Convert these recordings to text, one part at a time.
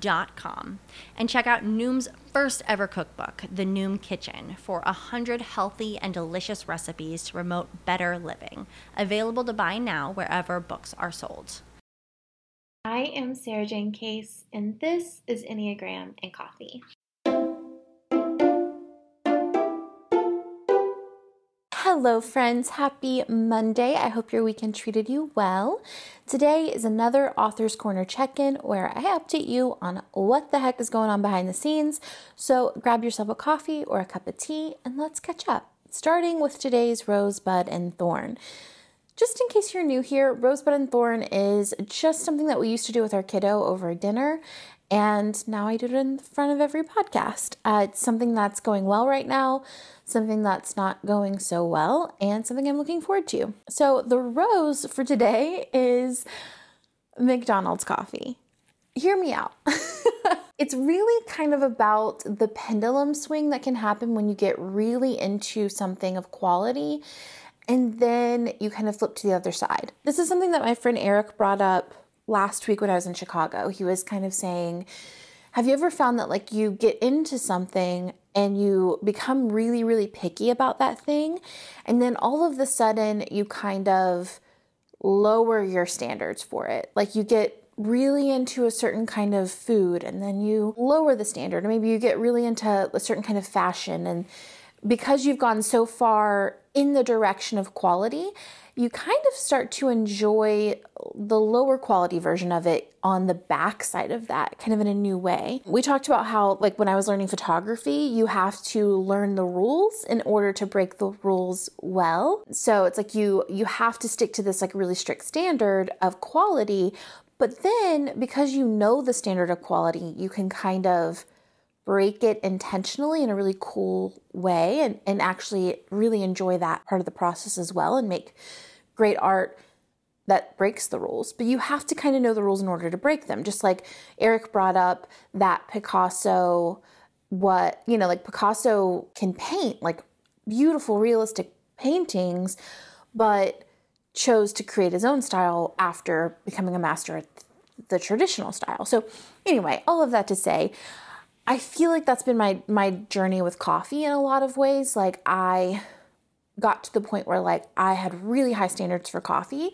noom.com and check out Noom's first ever cookbook, The Noom Kitchen, for 100 healthy and delicious recipes to promote better living. Available to buy now wherever books are sold. I am Sarah Jane Case, and this is Enneagram and Coffee. Hello, friends. Happy Monday. I hope your weekend treated you well. Today is another Author's Corner check in where I update you on what the heck is going on behind the scenes. So grab yourself a coffee or a cup of tea and let's catch up. Starting with today's Rosebud and Thorn. Just in case you're new here, Rosebud and Thorn is just something that we used to do with our kiddo over dinner. And now I do it in front of every podcast. Uh, it's something that's going well right now something that's not going so well, and something I'm looking forward to. So, the rose for today is McDonald's coffee. Hear me out. it's really kind of about the pendulum swing that can happen when you get really into something of quality and then you kind of flip to the other side. This is something that my friend Eric brought up last week when I was in Chicago. He was kind of saying, have you ever found that like you get into something and you become really, really picky about that thing. And then all of the sudden, you kind of lower your standards for it. Like you get really into a certain kind of food and then you lower the standard. Or maybe you get really into a certain kind of fashion. And because you've gone so far in the direction of quality, you kind of start to enjoy the lower quality version of it on the back side of that, kind of in a new way. We talked about how, like, when I was learning photography, you have to learn the rules in order to break the rules well. So it's like you you have to stick to this like really strict standard of quality, but then because you know the standard of quality, you can kind of break it intentionally in a really cool way and, and actually really enjoy that part of the process as well and make great art that breaks the rules, but you have to kind of know the rules in order to break them. Just like Eric brought up that Picasso, what, you know, like Picasso can paint like beautiful, realistic paintings, but chose to create his own style after becoming a master at the traditional style. So, anyway, all of that to say, I feel like that's been my my journey with coffee in a lot of ways. Like I got to the point where like I had really high standards for coffee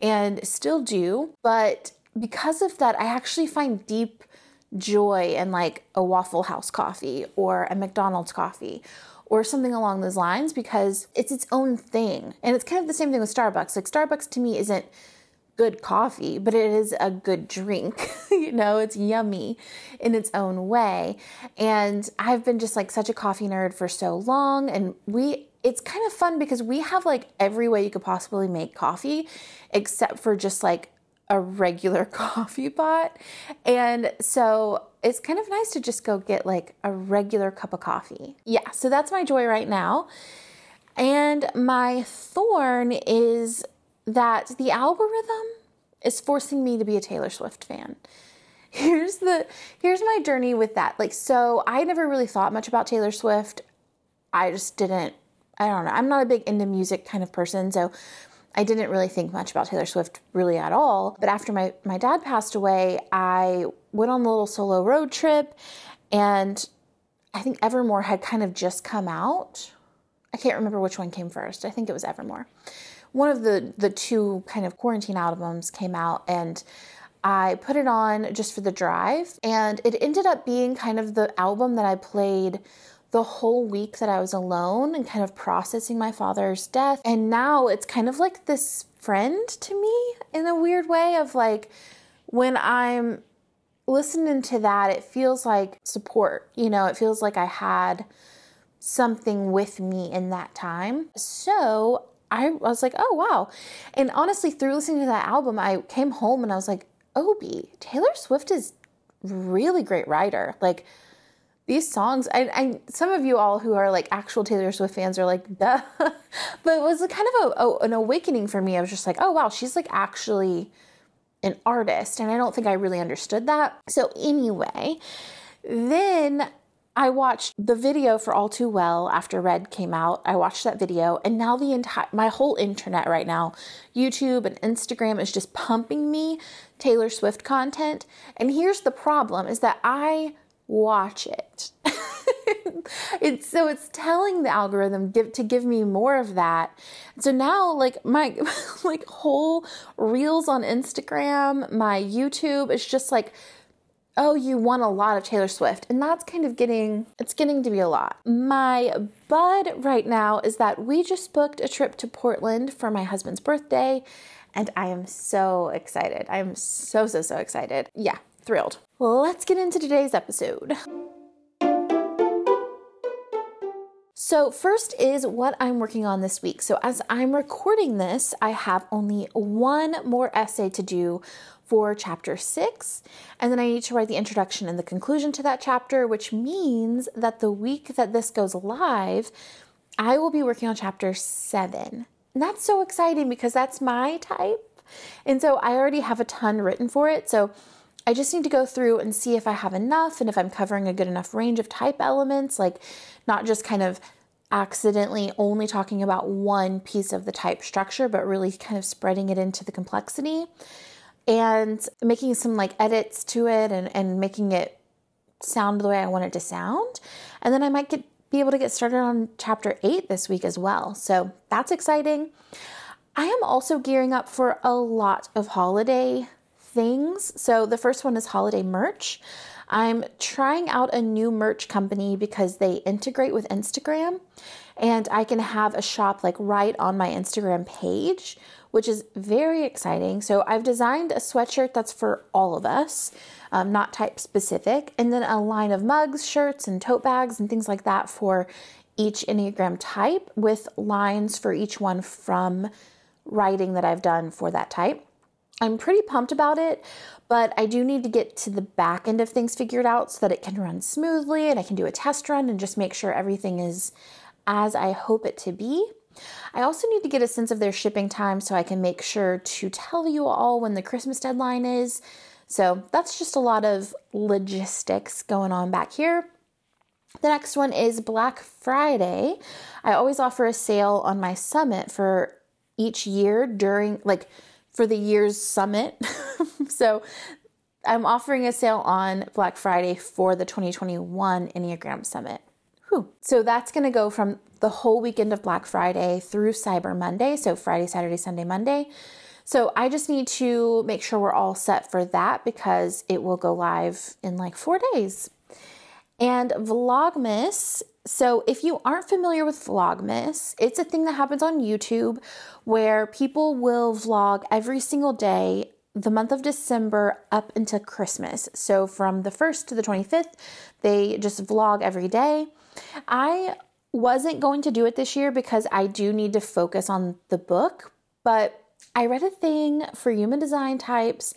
and still do, but because of that I actually find deep joy in like a Waffle House coffee or a McDonald's coffee or something along those lines because it's its own thing. And it's kind of the same thing with Starbucks. Like Starbucks to me isn't good coffee, but it is a good drink. you know, it's yummy in its own way. And I've been just like such a coffee nerd for so long. And we, it's kind of fun because we have like every way you could possibly make coffee except for just like a regular coffee pot. And so it's kind of nice to just go get like a regular cup of coffee. Yeah, so that's my joy right now. And my thorn is that the algorithm is forcing me to be a Taylor Swift fan. Here's the here's my journey with that. Like so I never really thought much about Taylor Swift. I just didn't I don't know. I'm not a big into music kind of person, so I didn't really think much about Taylor Swift really at all. But after my, my dad passed away, I went on a little solo road trip and I think Evermore had kind of just come out. I can't remember which one came first. I think it was Evermore one of the the two kind of quarantine albums came out and I put it on just for the drive and it ended up being kind of the album that I played the whole week that I was alone and kind of processing my father's death. And now it's kind of like this friend to me in a weird way of like when I'm listening to that, it feels like support. You know, it feels like I had something with me in that time. So I was like, oh, wow. And honestly, through listening to that album, I came home and I was like, Obi, Taylor Swift is really great writer. Like, these songs, I, some of you all who are like actual Taylor Swift fans are like, duh. but it was kind of a, a, an awakening for me. I was just like, oh wow, she's like actually an artist. And I don't think I really understood that. So, anyway, then I watched the video for All Too Well after Red came out. I watched that video, and now the entire my whole internet right now, YouTube and Instagram is just pumping me Taylor Swift content. And here's the problem is that I watch it. it's so it's telling the algorithm give, to give me more of that. So now like my like whole reels on Instagram, my YouTube is just like oh, you want a lot of Taylor Swift. And that's kind of getting, it's getting to be a lot. My bud right now is that we just booked a trip to Portland for my husband's birthday. And I am so excited. I am so, so, so excited. Yeah, thrilled. Let's get into today's episode. So, first is what I'm working on this week. So, as I'm recording this, I have only one more essay to do for chapter six. And then I need to write the introduction and the conclusion to that chapter, which means that the week that this goes live, I will be working on chapter seven. And that's so exciting because that's my type. And so I already have a ton written for it. So I just need to go through and see if I have enough and if I'm covering a good enough range of type elements, like not just kind of accidentally only talking about one piece of the type structure, but really kind of spreading it into the complexity and making some like edits to it and, and making it sound the way I want it to sound. And then I might get be able to get started on chapter 8 this week as well. So that's exciting. I am also gearing up for a lot of holiday things. So the first one is holiday merch. I'm trying out a new merch company because they integrate with Instagram and I can have a shop like right on my Instagram page which is very exciting. So I've designed a sweatshirt that's for all of us, um, not type specific, and then a line of mugs, shirts, and tote bags and things like that for each Enneagram type with lines for each one from writing that I've done for that type. I'm pretty pumped about it, but I do need to get to the back end of things figured out so that it can run smoothly and I can do a test run and just make sure everything is as I hope it to be. I also need to get a sense of their shipping time so I can make sure to tell you all when the Christmas deadline is. So that's just a lot of logistics going on back here. The next one is Black Friday. I always offer a sale on my summit for each year during, like, for the year's summit. so I'm offering a sale on Black Friday for the 2021 Enneagram Summit. Whew. So that's going to go from the whole weekend of Black Friday through Cyber Monday. So Friday, Saturday, Sunday, Monday. So I just need to make sure we're all set for that because it will go live in like four days. And Vlogmas. So if you aren't familiar with Vlogmas, it's a thing that happens on YouTube where people will vlog every single day the month of December up until Christmas. So from the 1st to the 25th, they just vlog every day. I wasn't going to do it this year because I do need to focus on the book, but I read a thing for human design types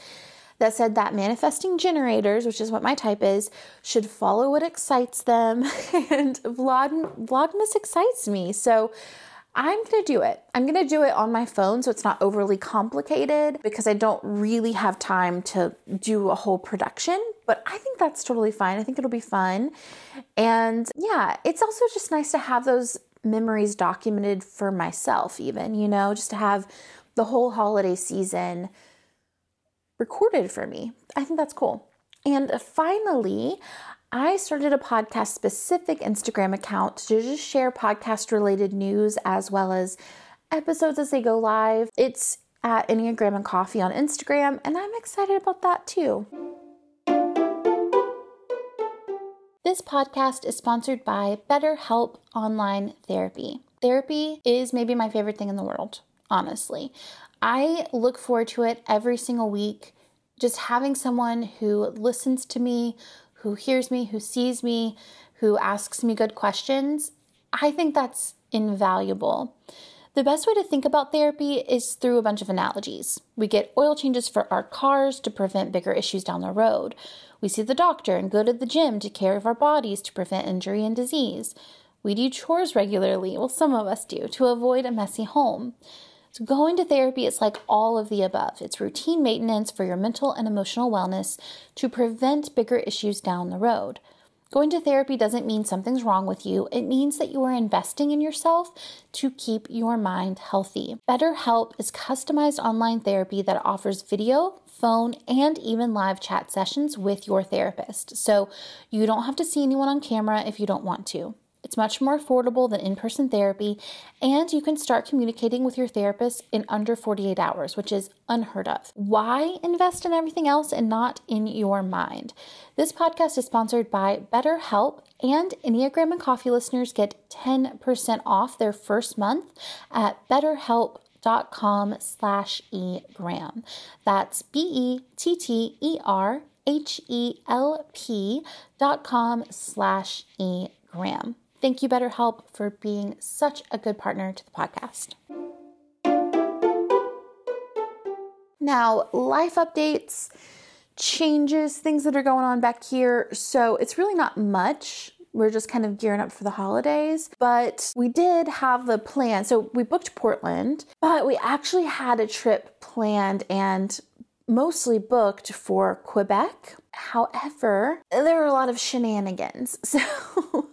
that said that manifesting generators, which is what my type is, should follow what excites them, and Vlog- Vlogmas excites me. So I'm gonna do it. I'm gonna do it on my phone so it's not overly complicated because I don't really have time to do a whole production. But I think that's totally fine. I think it'll be fun. And yeah, it's also just nice to have those memories documented for myself, even, you know, just to have the whole holiday season recorded for me. I think that's cool. And finally, I started a podcast specific Instagram account to just share podcast related news as well as episodes as they go live. It's at Enneagram and Coffee on Instagram, and I'm excited about that too. This podcast is sponsored by BetterHelp Online Therapy. Therapy is maybe my favorite thing in the world, honestly. I look forward to it every single week. Just having someone who listens to me, who hears me, who sees me, who asks me good questions, I think that's invaluable. The best way to think about therapy is through a bunch of analogies. We get oil changes for our cars to prevent bigger issues down the road. We see the doctor and go to the gym to care of our bodies to prevent injury and disease. We do chores regularly, well, some of us do, to avoid a messy home. So, going to therapy is like all of the above. It's routine maintenance for your mental and emotional wellness to prevent bigger issues down the road. Going to therapy doesn't mean something's wrong with you. It means that you are investing in yourself to keep your mind healthy. BetterHelp is customized online therapy that offers video, phone, and even live chat sessions with your therapist. So you don't have to see anyone on camera if you don't want to. It's much more affordable than in person therapy, and you can start communicating with your therapist in under 48 hours, which is unheard of. Why invest in everything else and not in your mind? This podcast is sponsored by BetterHelp, and Enneagram and Coffee listeners get 10% off their first month at betterhelp.com slash egram. That's B-E-T-T-E-R H-E-L-P dot com slash egram. Thank you, BetterHelp, for being such a good partner to the podcast. Now, life updates, changes, things that are going on back here. So it's really not much. We're just kind of gearing up for the holidays. But we did have the plan. So we booked Portland, but we actually had a trip planned and mostly booked for Quebec. However, there were a lot of shenanigans. So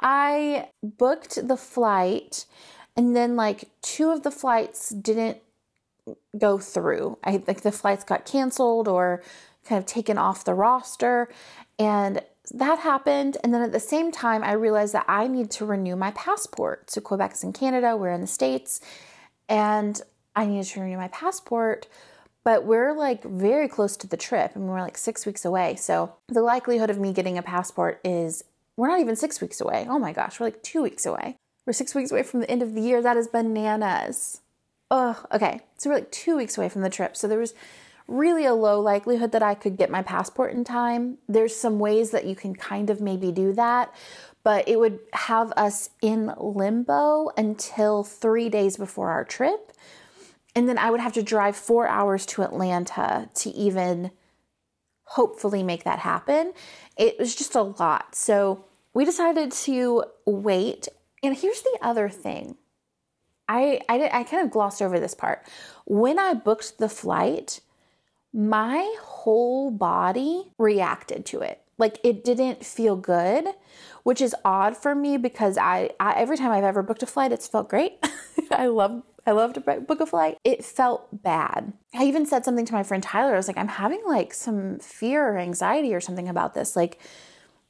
I booked the flight and then like two of the flights didn't go through. I think the flights got canceled or kind of taken off the roster and that happened and then at the same time I realized that I need to renew my passport. So Quebec's in Canada, we're in the states and I needed to renew my passport but we're like very close to the trip and we're like six weeks away. So the likelihood of me getting a passport is we're not even six weeks away. Oh my gosh, we're like two weeks away. We're six weeks away from the end of the year. That is bananas. Oh, okay. So we're like two weeks away from the trip. So there was really a low likelihood that I could get my passport in time. There's some ways that you can kind of maybe do that, but it would have us in limbo until three days before our trip. And then I would have to drive four hours to Atlanta to even hopefully make that happen. It was just a lot. So we decided to wait. And here's the other thing I, I, I kind of glossed over this part. When I booked the flight, my whole body reacted to it. Like it didn't feel good, which is odd for me because I, I every time I've ever booked a flight, it's felt great. I love I loved to book a flight. It felt bad. I even said something to my friend Tyler. I was like, I'm having like some fear or anxiety or something about this. Like,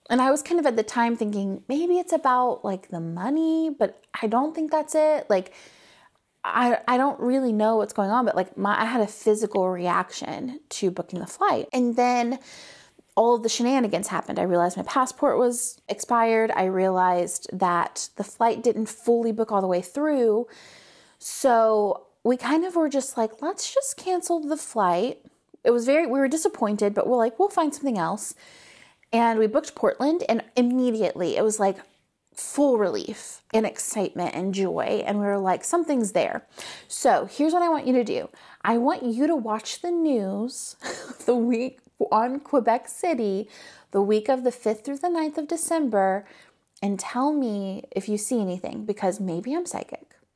and I was kind of at the time thinking maybe it's about like the money, but I don't think that's it. Like, I, I don't really know what's going on, but like my I had a physical reaction to booking the flight. And then all of the shenanigans happened. I realized my passport was expired. I realized that the flight didn't fully book all the way through. So we kind of were just like, let's just cancel the flight. It was very, we were disappointed, but we're like, we'll find something else. And we booked Portland, and immediately it was like full relief and excitement and joy. And we were like, something's there. So here's what I want you to do I want you to watch the news the week on Quebec City, the week of the 5th through the 9th of December, and tell me if you see anything because maybe I'm psychic.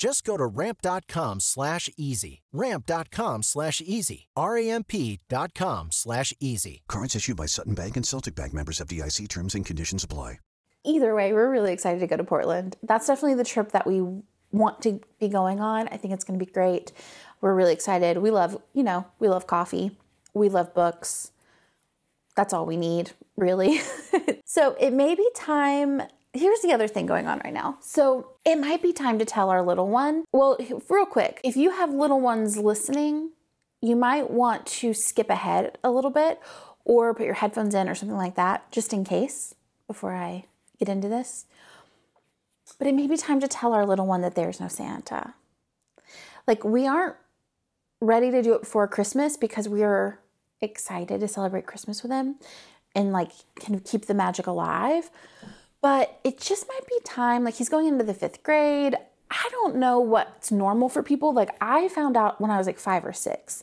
Just go to ramp.com slash easy. Ramp.com slash easy. R-A-M-P.com slash easy. Cards issued by Sutton Bank and Celtic Bank members FDIC terms and conditions apply. Either way, we're really excited to go to Portland. That's definitely the trip that we want to be going on. I think it's going to be great. We're really excited. We love, you know, we love coffee. We love books. That's all we need, really. so it may be time. Here's the other thing going on right now. So it might be time to tell our little one. Well, real quick, if you have little ones listening, you might want to skip ahead a little bit or put your headphones in or something like that, just in case, before I get into this. But it may be time to tell our little one that there's no Santa. Like, we aren't ready to do it before Christmas because we're excited to celebrate Christmas with him and like kind of keep the magic alive. But it just might be time. Like, he's going into the fifth grade. I don't know what's normal for people. Like, I found out when I was like five or six.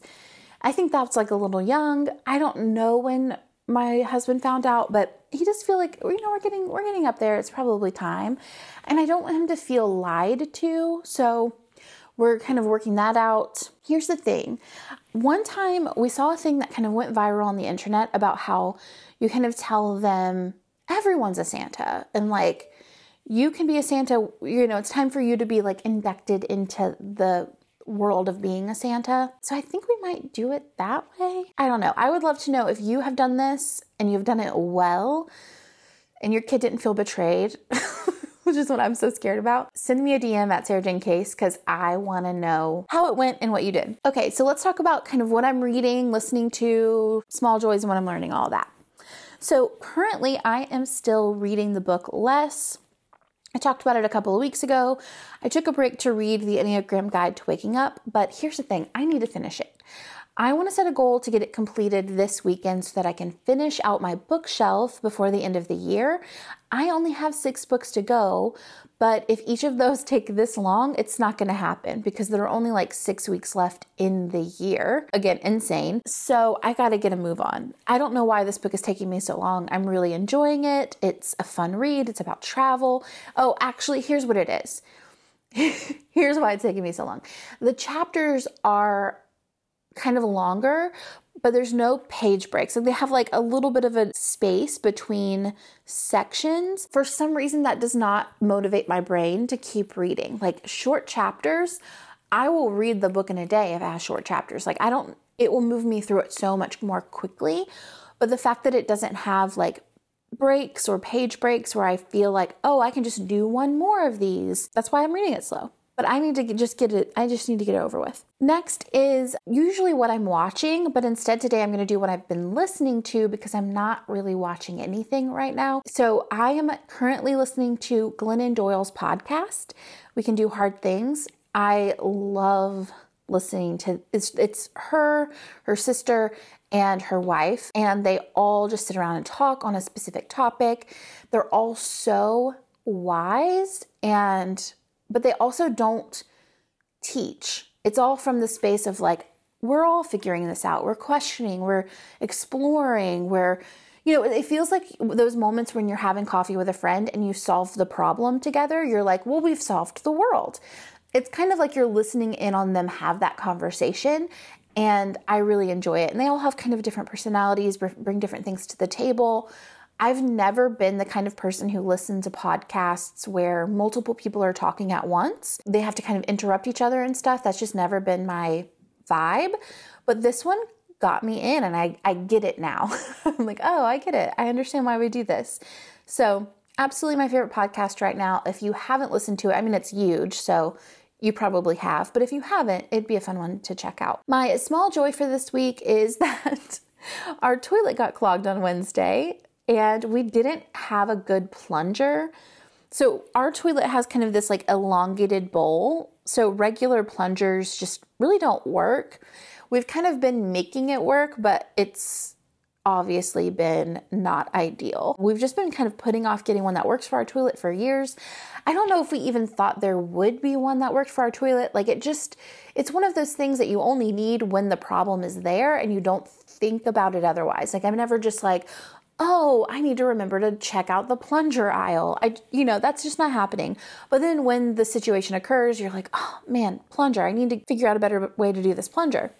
I think that's like a little young. I don't know when my husband found out, but he just feel like you know we're getting we're getting up there. It's probably time, and I don't want him to feel lied to. So we're kind of working that out. Here's the thing: one time we saw a thing that kind of went viral on the internet about how you kind of tell them everyone's a Santa and like you can be a Santa. You know, it's time for you to be like inducted into the world of being a Santa. So I think we might do it that way. I don't know. I would love to know if you have done this and you've done it well and your kid didn't feel betrayed. which is what I'm so scared about. Send me a DM at Sarah Jane Case because I want to know how it went and what you did. Okay, so let's talk about kind of what I'm reading, listening to, small joys, and what I'm learning, all that. So currently, I am still reading the book Less I talked about it a couple of weeks ago. I took a break to read the Enneagram Guide to Waking Up, but here's the thing I need to finish it. I want to set a goal to get it completed this weekend so that I can finish out my bookshelf before the end of the year. I only have six books to go, but if each of those take this long, it's not going to happen because there are only like six weeks left in the year. Again, insane. So I got to get a move on. I don't know why this book is taking me so long. I'm really enjoying it. It's a fun read, it's about travel. Oh, actually, here's what it is. Here's why it's taking me so long. The chapters are kind of longer, but there's no page breaks. So they have like a little bit of a space between sections. For some reason, that does not motivate my brain to keep reading. Like short chapters, I will read the book in a day if I have short chapters. Like I don't, it will move me through it so much more quickly. But the fact that it doesn't have like breaks or page breaks where I feel like, oh, I can just do one more of these, that's why I'm reading it slow but I need to just get it, I just need to get it over with. Next is usually what I'm watching, but instead today I'm going to do what I've been listening to because I'm not really watching anything right now. So I am currently listening to Glennon Doyle's podcast, We Can Do Hard Things. I love listening to it's it's her, her sister, and her wife, and they all just sit around and talk on a specific topic. They're all so wise and but they also don't teach. It's all from the space of like, we're all figuring this out. We're questioning, we're exploring, we're, you know, it feels like those moments when you're having coffee with a friend and you solve the problem together. You're like, well, we've solved the world. It's kind of like you're listening in on them have that conversation. And I really enjoy it. And they all have kind of different personalities, bring different things to the table. I've never been the kind of person who listens to podcasts where multiple people are talking at once. They have to kind of interrupt each other and stuff. That's just never been my vibe. But this one got me in and I, I get it now. I'm like, oh, I get it. I understand why we do this. So, absolutely my favorite podcast right now. If you haven't listened to it, I mean, it's huge. So, you probably have. But if you haven't, it'd be a fun one to check out. My small joy for this week is that. Our toilet got clogged on Wednesday and we didn't have a good plunger. So our toilet has kind of this like elongated bowl. So regular plungers just really don't work. We've kind of been making it work, but it's obviously been not ideal. We've just been kind of putting off getting one that works for our toilet for years. I don't know if we even thought there would be one that worked for our toilet. Like it just, it's one of those things that you only need when the problem is there and you don't think about it otherwise. Like I'm never just like, oh, I need to remember to check out the plunger aisle. I, you know, that's just not happening. But then when the situation occurs, you're like, oh man, plunger, I need to figure out a better way to do this plunger.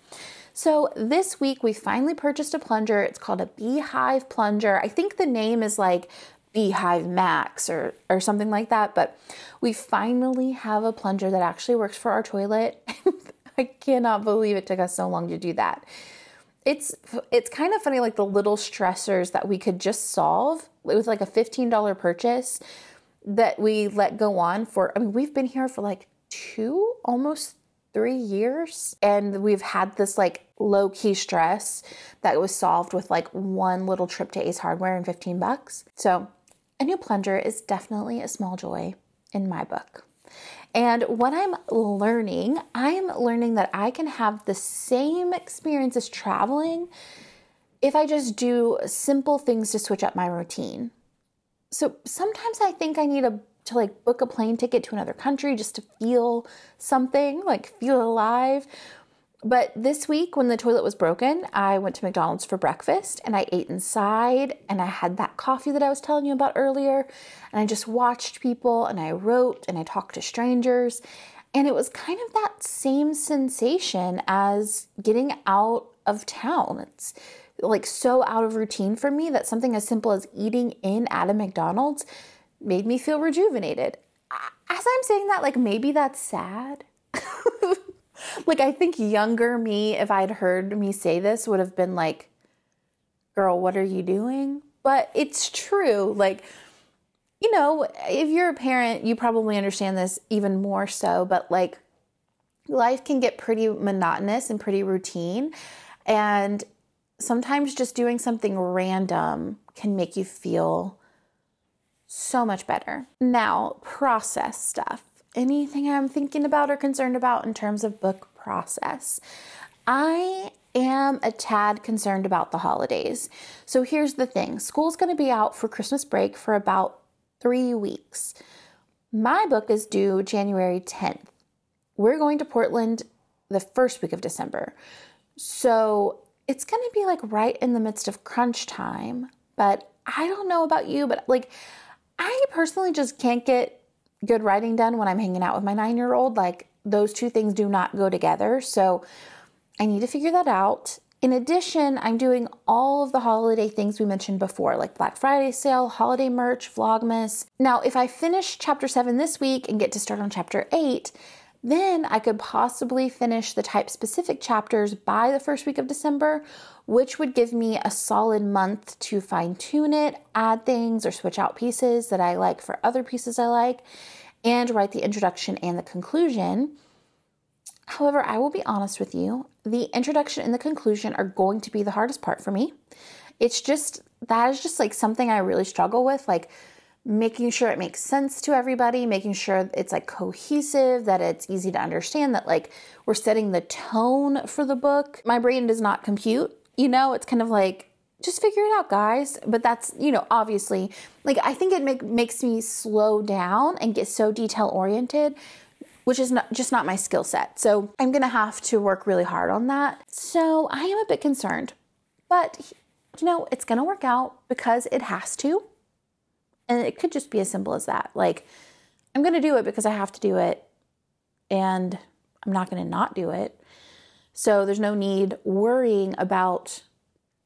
So this week we finally purchased a plunger. It's called a Beehive plunger. I think the name is like Beehive Max or or something like that, but we finally have a plunger that actually works for our toilet. I cannot believe it took us so long to do that. It's it's kind of funny like the little stressors that we could just solve with like a $15 purchase that we let go on for I mean we've been here for like 2 almost three years. And we've had this like low key stress that was solved with like one little trip to Ace Hardware and 15 bucks. So a new plunger is definitely a small joy in my book. And what I'm learning, I'm learning that I can have the same experience as traveling if I just do simple things to switch up my routine. So sometimes I think I need a to like book a plane ticket to another country just to feel something, like feel alive. But this week, when the toilet was broken, I went to McDonald's for breakfast and I ate inside and I had that coffee that I was telling you about earlier. And I just watched people and I wrote and I talked to strangers. And it was kind of that same sensation as getting out of town. It's like so out of routine for me that something as simple as eating in at a McDonald's made me feel rejuvenated. As I'm saying that, like maybe that's sad. like I think younger me, if I'd heard me say this, would have been like, girl, what are you doing? But it's true. Like, you know, if you're a parent, you probably understand this even more so, but like life can get pretty monotonous and pretty routine. And sometimes just doing something random can make you feel so much better. Now, process stuff. Anything I'm thinking about or concerned about in terms of book process. I am a tad concerned about the holidays. So here's the thing school's going to be out for Christmas break for about three weeks. My book is due January 10th. We're going to Portland the first week of December. So it's going to be like right in the midst of crunch time. But I don't know about you, but like, I personally just can't get good writing done when I'm hanging out with my nine year old. Like, those two things do not go together. So, I need to figure that out. In addition, I'm doing all of the holiday things we mentioned before, like Black Friday sale, holiday merch, Vlogmas. Now, if I finish chapter seven this week and get to start on chapter eight, then I could possibly finish the type specific chapters by the first week of December, which would give me a solid month to fine tune it, add things, or switch out pieces that I like for other pieces I like, and write the introduction and the conclusion. However, I will be honest with you, the introduction and the conclusion are going to be the hardest part for me. It's just, that is just like something I really struggle with. Like, making sure it makes sense to everybody, making sure it's like cohesive, that it's easy to understand, that like we're setting the tone for the book. My brain does not compute, you know, it's kind of like, just figure it out, guys. But that's, you know, obviously, like I think it make, makes me slow down and get so detail oriented, which is not just not my skill set. So I'm gonna have to work really hard on that. So I am a bit concerned, but you know, it's gonna work out because it has to. And it could just be as simple as that. Like, I'm to do it because I have to do it, and I'm not to not do it. So there's no need worrying about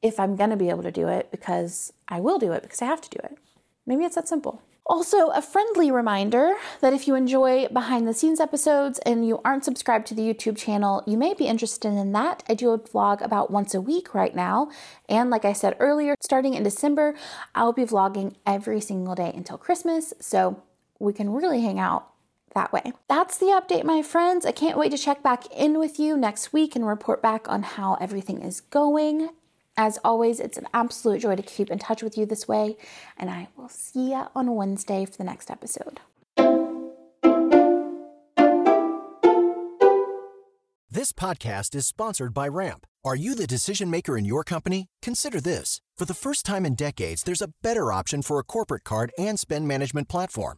if I'm going to be able to do it because I will do it because I have to do it. Maybe it's that simple. Also, a friendly reminder that if you enjoy behind the scenes episodes and you aren't subscribed to the YouTube channel, you may be interested in that. I do a vlog about once a week right now. And like I said earlier, starting in December, I'll be vlogging every single day until Christmas. So we can really hang out that way. That's the update, my friends. I can't wait to check back in with you next week and report back on how everything is going. As always, it's an absolute joy to keep in touch with you this way, and I will see you on Wednesday for the next episode. This podcast is sponsored by Ramp. Are you the decision maker in your company? Consider this. For the first time in decades, there's a better option for a corporate card and spend management platform.